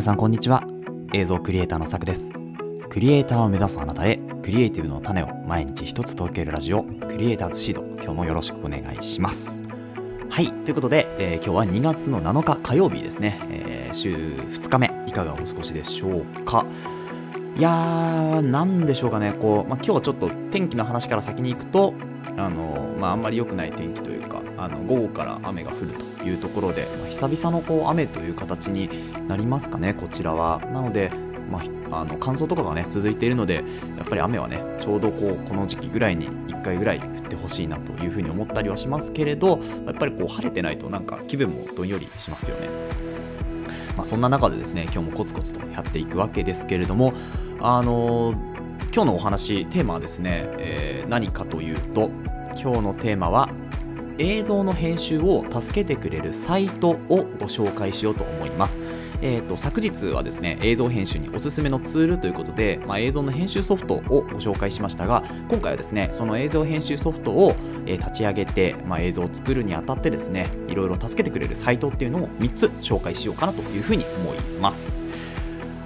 皆さんこんにちは。映像クリエイターのさくです。クリエイターを目指すあなたへクリエイティブの種を毎日一つ届けるラジオクリエイターズシード。今日もよろしくお願いします。はいということで、えー、今日は2月の7日火曜日ですね、えー、週2日目いかがお過ごしでしょうか。いやー、なんでしょうかね、こう、まあ、今日はちょっと天気の話から先に行くと、あの、まあ、あんまり良くない天気というか、あの午後から雨が降ると。いうところで、まあ、久々のこう雨という形になりますかね、こちらは。なので、まあ、あの乾燥とかがね続いているのでやっぱり雨はねちょうどこうこの時期ぐらいに1回ぐらい降ってほしいなというふうに思ったりはしますけれどやっぱりこう晴れてないとなんか気分もどんよりしますよね。まあ、そんな中でですね今日もコツコツとやっていくわけですけれどもあのー、今日のお話テーマはですね、えー、何かというと今日のテーマは映像の編集を助けてくれるサイトをご紹介しようと思います。えーと、昨日はですね映像編集におすすめのツールということで、まあ、映像の編集ソフトをご紹介しましたが今回はですねその映像編集ソフトを、えー、立ち上げて、まあ、映像を作るにあたってですねいろいろ助けてくれるサイトっていうのを3つ紹介しようかなというふうに思います。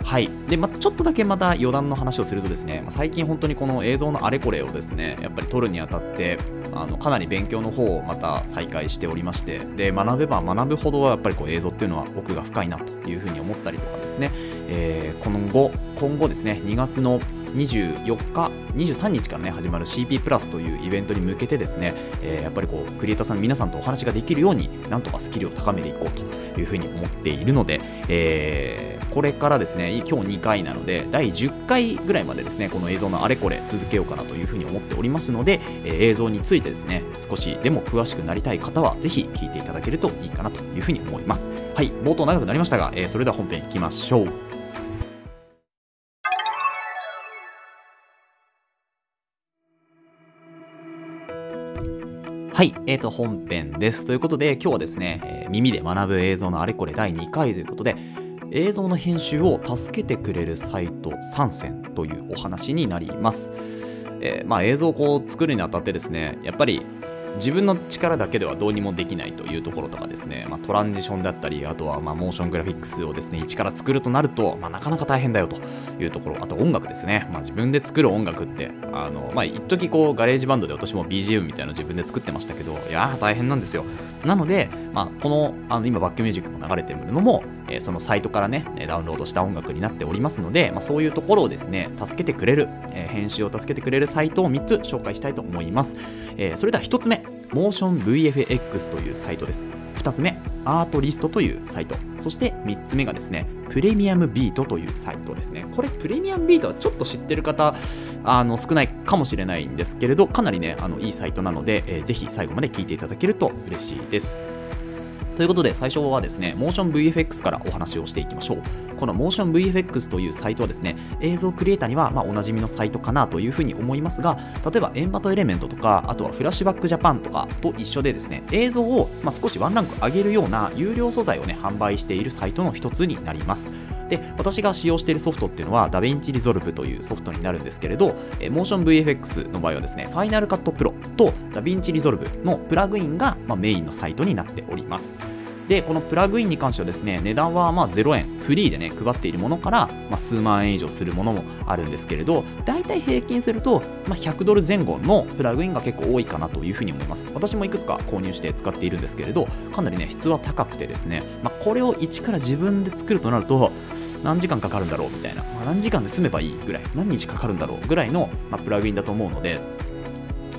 はい。でまあ、ちょっとだけまた余談の話をするとですね、まあ、最近本当にこの映像のあれこれをですねやっぱり撮るにあたってあのかなり勉強の方をまた再開しておりましてで学べば学ぶほどはやっぱりこう映像っていうのは奥が深いなというふうに思ったりとかですね、えー、今後今後ですね2月の24日、23日からね、始まる CP プラスというイベントに向けてですね、えー、やっぱりこう、クリエイターさんの皆さんとお話ができるように、なんとかスキルを高めていこうというふうに思っているので、えー、これからですね、今日2回なので、第10回ぐらいまでですね、この映像のあれこれ続けようかなというふうに思っておりますので、えー、映像についてですね、少しでも詳しくなりたい方は、ぜひ聞いていただけるといいかなというふうに思います。はい、冒頭長くなりましたが、えー、それでは本編いきましょう。はい、えーと、本編です。ということで、今日はですね、えー、耳で学ぶ映像のあれこれ第2回ということで、映像の編集を助けてくれるサイト3選というお話になります。えー、まあ、映像をこう作るにあたってですね、やっぱり自分の力だけではどうにもできないというところとかですね、まあ、トランジションだったり、あとはまモーショングラフィックスをですね、一から作るとなると、まあ、なかなか大変だよというところ、あと音楽ですね、まあ、自分で作る音楽って、あの、まあ、一時こう、 GarageBand で私も BGM みたいなの自分で作ってましたけど、いやー大変なんですよ。なので、まあ、この、あの、今バックミュージックも流れてるのも、え、そのサイトからね、ダウンロードした音楽になっておりますので、まあ、そういうところをですね、助けてくれる、え、編集を助けてくれるサイトを3つ紹介したいと思います。え、それでは1つ目、モーション VFX というサイトです。2つ目、アートリストというサイト。そして3つ目がですね、プレミアムビートというサイトですね。これ、プレミアムビートはちょっと知ってる方、あの少ないかもしれないんですけれど、かなりね、あのいいサイトなので、えー、ぜひ最後まで聞いていただけると嬉しいです。ということで最初はですね、モーション VFX からお話をしていきましょう。このモーション VFX というサイトはですね、映像クリエイターにはまおなじみのサイトかなというふうに思いますが、例えばエンバトエレメントとか、あとはフラッシュバックジャパンとかと一緒でですね、映像をま少しワンランク上げるような有料素材をね、販売しているサイトの一つになります。で、私が使用しているソフトっていうのは、DaVinci Resolve というソフトになるんですけれど、えモーション VFX の場合はですね、Final Cut Pro と DaVinci Resolve のプラグインが、まメインのサイトになっております。で、このプラグインに関してはですね、値段はま0円、フリーでね、配っているものから、ま、数万円以上するものもあるんですけれど、大体平均すると、ま、100ドル前後のプラグインが結構多いかなというふうに思います。私もいくつか購入して使っているんですけれど、かなりね、質は高くてですね、まあ、これを一から自分で作るとなると、何時間かかるんだろうみたいな、まあ、何時間で済めばいいぐらい、何日かかるんだろうぐらいの、ま、プラグインだと思うので、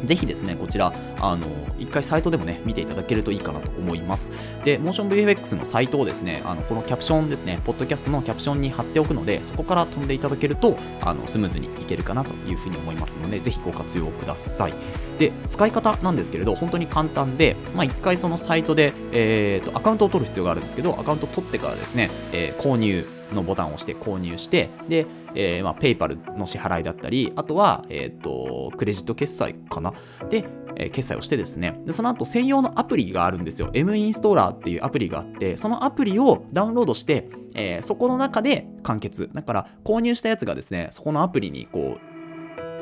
ぜひですね、こちら、あの、一回サイトでもね、見ていただけるといいかなと思います。で、MotionVFX のサイトをですね、あのこのキャプションですね、ポッドキャストのキャプションに貼っておくので、そこから飛んでいただけると、あのスムーズにいけるかなというふうに思いますので、ぜひご活用ください。で、使い方なんですけれど、本当に簡単で、まあ、一回そのサイトで、えーと、アカウントを取る必要があるんですけど、アカウントを取ってからですね、えー、購入のボタンを押して購入して、で、えー、まあ、ペイパルの支払いだったり、あとは、えっ、ー、と、クレジット決済かな？で、えー、決済をしてですねで、その後専用のアプリがあるんですよ。M インストーラーっていうアプリがあって、そのアプリをダウンロードして、えー、そこの中で完結。だから購入したやつがですね、そこのアプリにこ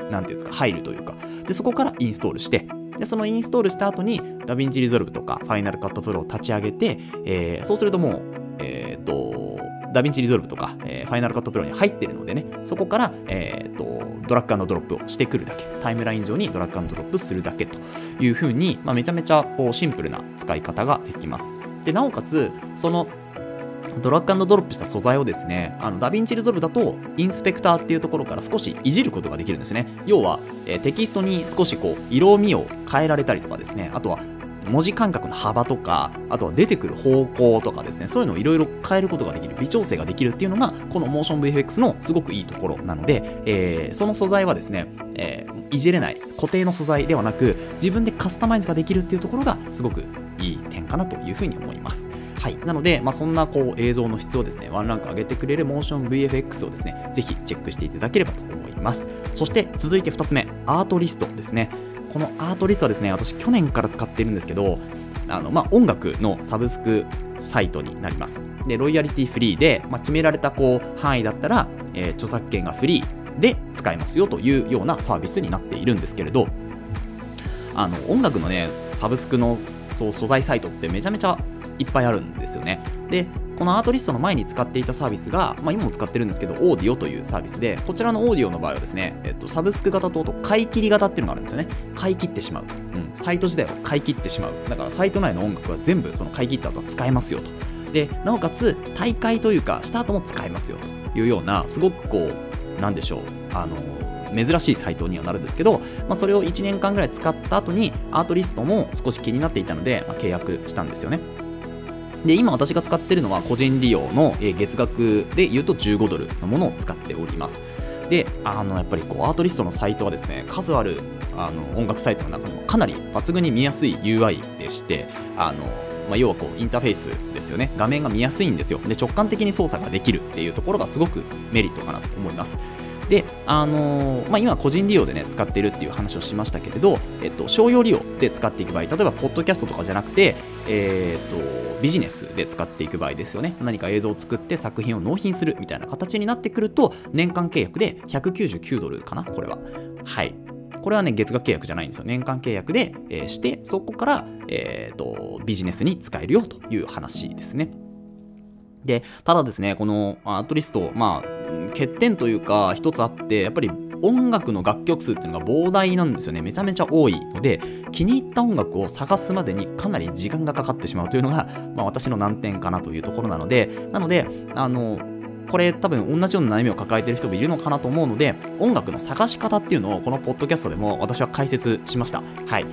う、なんていうんですか、入るというか、で、そこからインストールして、で、そのインストールした後に、DaVinci Resolve とか Final Cut Pro を立ち上げて、えー、そうするともう、えっ、ー、と、 DaVinci Resolve とか、えー、 Final Cut Pro に入ってるのでね、そこから、えー、と、ドラッグドロップをしてくるだけ、タイムライン上にドラッグドロップするだけというふうに、まあ、めちゃめちゃこうシンプルな使い方ができます。で、なおかつ、そのドラッグドロップした素材をですね、あの DaVinci Resolve だと、インスペクターっていうところから少しいじることができるんですね。要は、えー、テキストに少しこう、色味を変えられたりとかですね、あとは、文字間隔の幅とか、あとは出てくる方向とかですね、そういうのをいろいろ変えることができる、微調整ができるっていうのが、このモーション VFX のすごくいいところなので、えー、その素材はですね、えー、いじれない、固定の素材ではなく、自分でカスタマイズができるっていうところが、すごくいい点かなというふうに思います。はい、なので、まあ、そんなこう映像の質をですね、ワンランク上げてくれるモーション VFX をですね、ぜひチェックしていただければと思います。そして続いて2つ目、アートリストですね。このアートリストはですね、私去年から使っているんですけど、あの、まあ、音楽のサブスクサイトになります。で、ロイヤリティフリーで、まあ、決められたこう範囲だったら、えー、著作権がフリーで使えますよというようなサービスになっているんですけれど、あの音楽のね、サブスクの素材サイトってめちゃめちゃいっぱいあるんですよね。で、このアートリストの前に使っていたサービスが、まあ、今も使ってるんですけど、オーディオというサービスで、こちらのオーディオの場合はですね、えっと、サブスク型と買い切り型っていうのがあるんですよね。買い切ってしまう。うん、サイト自体を買い切ってしまう。だからサイト内の音楽は全部その買い切った後は使えますよと。で、なおかつ、大会というか、した後も使えますよというような、すごくこう、なんでしょう、あの、珍しいサイトにはなるんですけど、まあ、それを1年間ぐらい使った後にアートリストも少し気になっていたので、まあ、契約したんですよね。で、今私が使ってるのは個人利用の月額で言うと15ドルのものを使っております。で、あの、やっぱりこう、アートリストのサイトはですね、数あるあの音楽サイトの中でもかなり抜群に見やすい UI でして、あの、まあ、要はこうインターフェースですよね。画面が見やすいんですよ。で直感的に操作ができるっていうところがすごくメリットかなと思います。で、あのー、まあ、今個人利用でね、使っているっていう話をしましたけれど、えっと、商用利用で使っていく場合、例えば、ポッドキャストとかじゃなくて、えー、っと、ビジネスで使っていく場合ですよね。何か映像を作って作品を納品するみたいな形になってくると、年間契約で199ドルかなこれは。はい。これはね、月額契約じゃないんですよ。年間契約で、えー、して、そこから、えーと、ビジネスに使えるよという話ですね。で、ただですね、このアートリスト、まあ、欠点というか一つあってやっぱり音楽の楽曲数っていうのが膨大なんですよね。めちゃめちゃ多いので気に入った音楽を探すまでにかなり時間がかかってしまうというのが、まあ、私の難点かなというところなのでなのであのこれ多分同じような悩みを抱えている人もいるのかなと思うので音楽の探し方っていうのをこのポッドキャストでも私は解説しました。はい。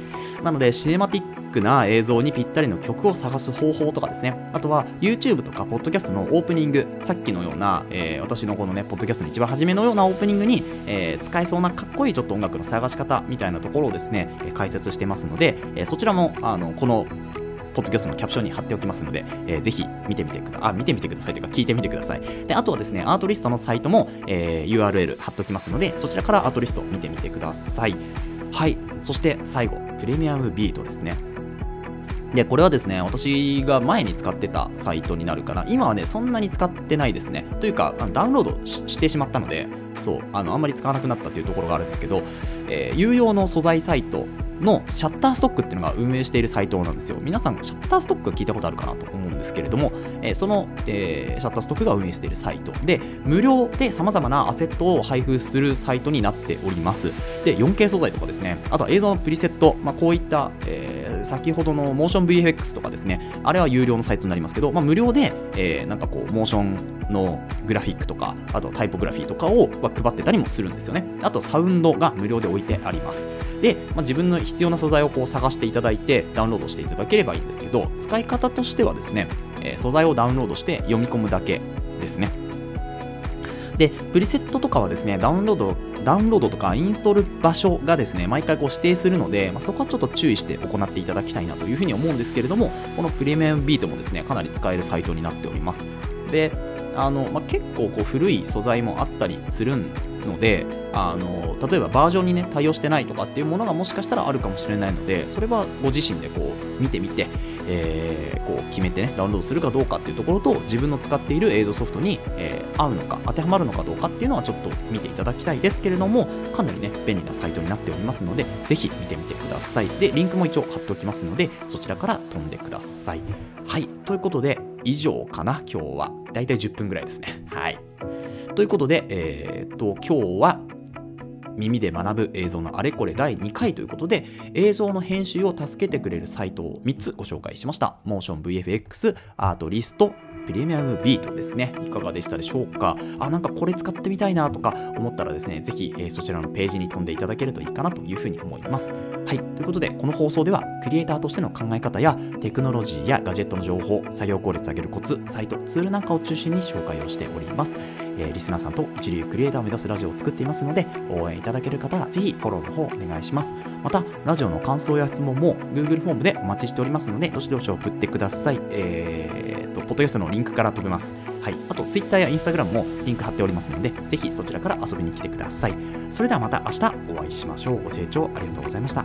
なのでシネマティックな映像にぴったりの曲を探す方法とかですね。あとは YouTube とかポッドキャストのオープニングさっきのような、えー、私のこのねポッドキャストの一番初めのようなオープニングに、えー、使えそうなかっこいいちょっと音楽の探し方みたいなところをですね解説してますので、えー、そちらもあのこのポッドキャストのキャプションに貼っておきますので、えー、ぜひ見てみてください。あ、見てみてくださいというか聞いてみてください。で、あとはですね、アートリストのサイトも、えー、URL 貼っておきますので、そちらからアートリスト見てみてください。はい。そして最後、プレミアムビートですね。で、これはですね、私が前に使ってたサイトになるかな。今はね、そんなに使ってないですね。というか、ダウンロードしてしまったので、そう、あの、あんまり使わなくなったっていうところがあるんですけど、えー、有用の素材サイトのシャッターストックっていうのが運営しているサイトなんですよ。皆さん、シャッターストック聞いたことあるかなと思うんですけれども、えー、その、えー、シャッターストックが運営しているサイトで、無料で様々なアセットを配布するサイトになっております。で、4K 素材とかですね、あとは映像のプリセット、まあ、こういった、えー、先ほどのモーション VFX とかですね、あれは有料のサイトになりますけど、まあ、無料で、えー、なんかこう、モーションのグラフィックとか、あとタイポグラフィーとかを配ってたりもするんですよね。あと、サウンドが無料で置いてあります。で、まあ、自分の必要な素材をこう探していただいてダウンロードしていただければいいんですけど使い方としてはですね、えー、素材をダウンロードして読み込むだけですねでプリセットとかはですねダウンロードダウンロードとかインストール場所がですね毎回こう指定するので、まあ、そこはちょっと注意して行っていただきたいなというふうに思うんですけれどもこのプレミアムビートもですねかなり使えるサイトになっております。であの、まあ、結構こう古い素材もあったりするのであの例えばバージョンにね対応してないとかっていうものがもしかしたらあるかもしれないのでそれはご自身でこう見てみて、えー、こう決めてねダウンロードするかどうかっていうところと自分の使っている映像ソフトに、えー、合うのか当てはまるのかどうかっていうのはちょっと見ていただきたいですけれどもかなりね便利なサイトになっておりますのでぜひ見てみてくださいでリンクも一応貼っておきますのでそちらから飛んでくださいはいということで以上かな、今日は。だいたい10分ぐらいですね。はい。ということで、えー、っと、今日は、耳で学ぶ映像のあれこれ第2回ということで映像の編集を助けてくれるサイトを3つご紹介しましたモーション VFX アートリストプレミアムビートですね。いかがでしたでしょうか？あ、なんかこれ使ってみたいなとか思ったらですね、ぜひ、えー、そちらのページに飛んでいただけるといいかなというふうに思います。はい。ということで、この放送では、クリエイターとしての考え方や、テクノロジーやガジェットの情報、作業効率を上げるコツ、サイト、ツールなんかを中心に紹介をしております。え、リスナーさんと一流クリエイターを目指すラジオを作っていますので、応援いただける方はぜひフォローの方お願いします。また、ラジオの感想や質問も Google フォームでお待ちしておりますので、どしどし送ってください。えーと、ポッドキャストのリンクから飛べます。はい。あと、Twitter や Instagram もリンク貼っておりますので、ぜひそちらから遊びに来てください。それではまた明日お会いしましょう。ご清聴ありがとうございました。